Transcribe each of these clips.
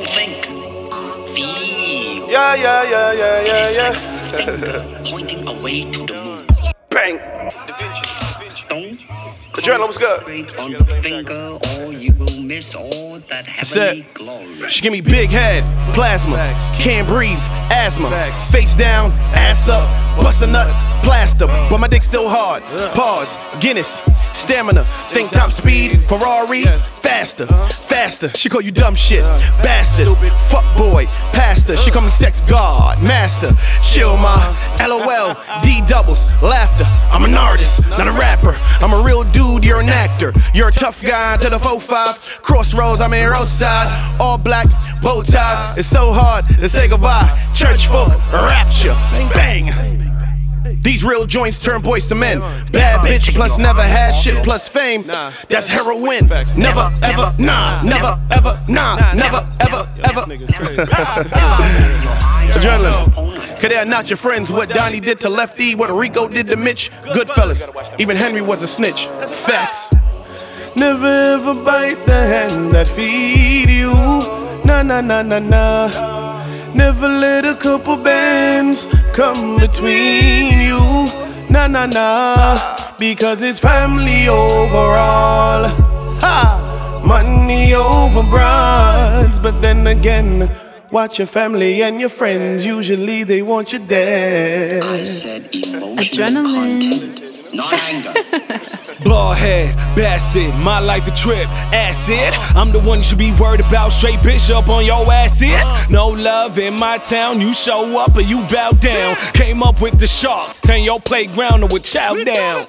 Don't think. Feel. Yeah, yeah, yeah, yeah, It yeah, yeah. like finger pointing away to the moon. Bang. Don't Adrenalin, what's good? on the finger, or you will miss all that heavenly it. glory. She give me big head, plasma, can't breathe, asthma, face down, ass up, bust a nut, plaster, but my dick still hard. Pause, Guinness, stamina, think top speed, Ferrari, faster, faster. She call you dumb shit, bastard, fuck boy, pastor. She call me sex god, master. Chill my LOL, D doubles, laughter. I'm an artist, not a rapper. I'm a real dude, you're an actor. You're a tough guy to the 4-5. Crossroads, I'm in roadside. All black, bow ties. It's so hard to say goodbye. Church folk, rapture, bang bang. These real joints turn boys to men. Bad bitch plus never had shit plus fame. That's heroin. Never ever, nah, never ever, nah, never ever, ever. Adrenalin. Cause they're not your friends. What Donnie did to Lefty, what Rico did to Mitch. Goodfellas. Even Henry was a snitch. Facts. Never ever bite the hand that feed you. Nah, nah, nah, nah, nah. Never let a couple bands come between you. Nah, nah, nah. Because it's family overall. Ha! Money over bronze. But then again, watch your family and your friends. Usually they want you dead. I dead. said emotional Adrenalin. content, not anger. Ballhead, bastard, my life a trip. Acid, I'm the one you should be worried about. Straight bishop on your asses. No love in my town. You show up or you bow down. Came up with the sharks. Turn your playground to a chow down.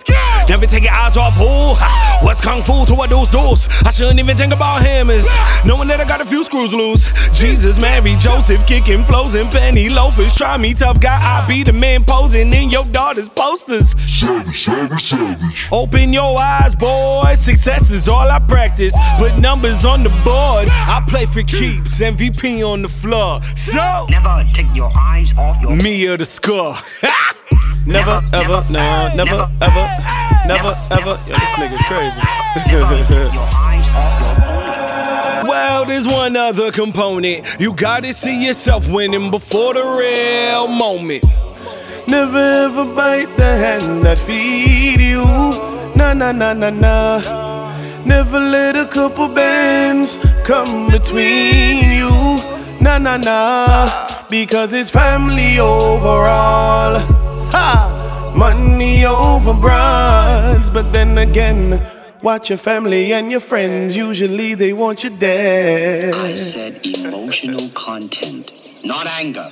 Never take your eyes off who? Ha, What's kung fu to what those doors? I shouldn't even think about hammers. Knowing that I got a few screws loose. Jesus, Mary, Joseph, kicking flows and penny loafers. Try me, tough guy. I be the man posing in your daughter's posters. Savage, savage, savage. Open your eyes, boy. Success is all I practice. Put numbers on the board. I play for keeps. MVP on the floor. So, Never take your eyes off your me or the score. Never, ever, nah, never, ever, never, ever. Yo, this nigga's crazy. Never take your eyes off your opponent. well, there's one other component. You gotta see yourself winning before the real moment. Never ever bite the hand that feed you. Nah, nah, nah, nah, nah. Never let a couple bands come between you. Nah, nah, nah. Because it's family overall. Money over bronze. But then again, watch your family and your friends. Usually they want you dead. I said emotional content, not anger.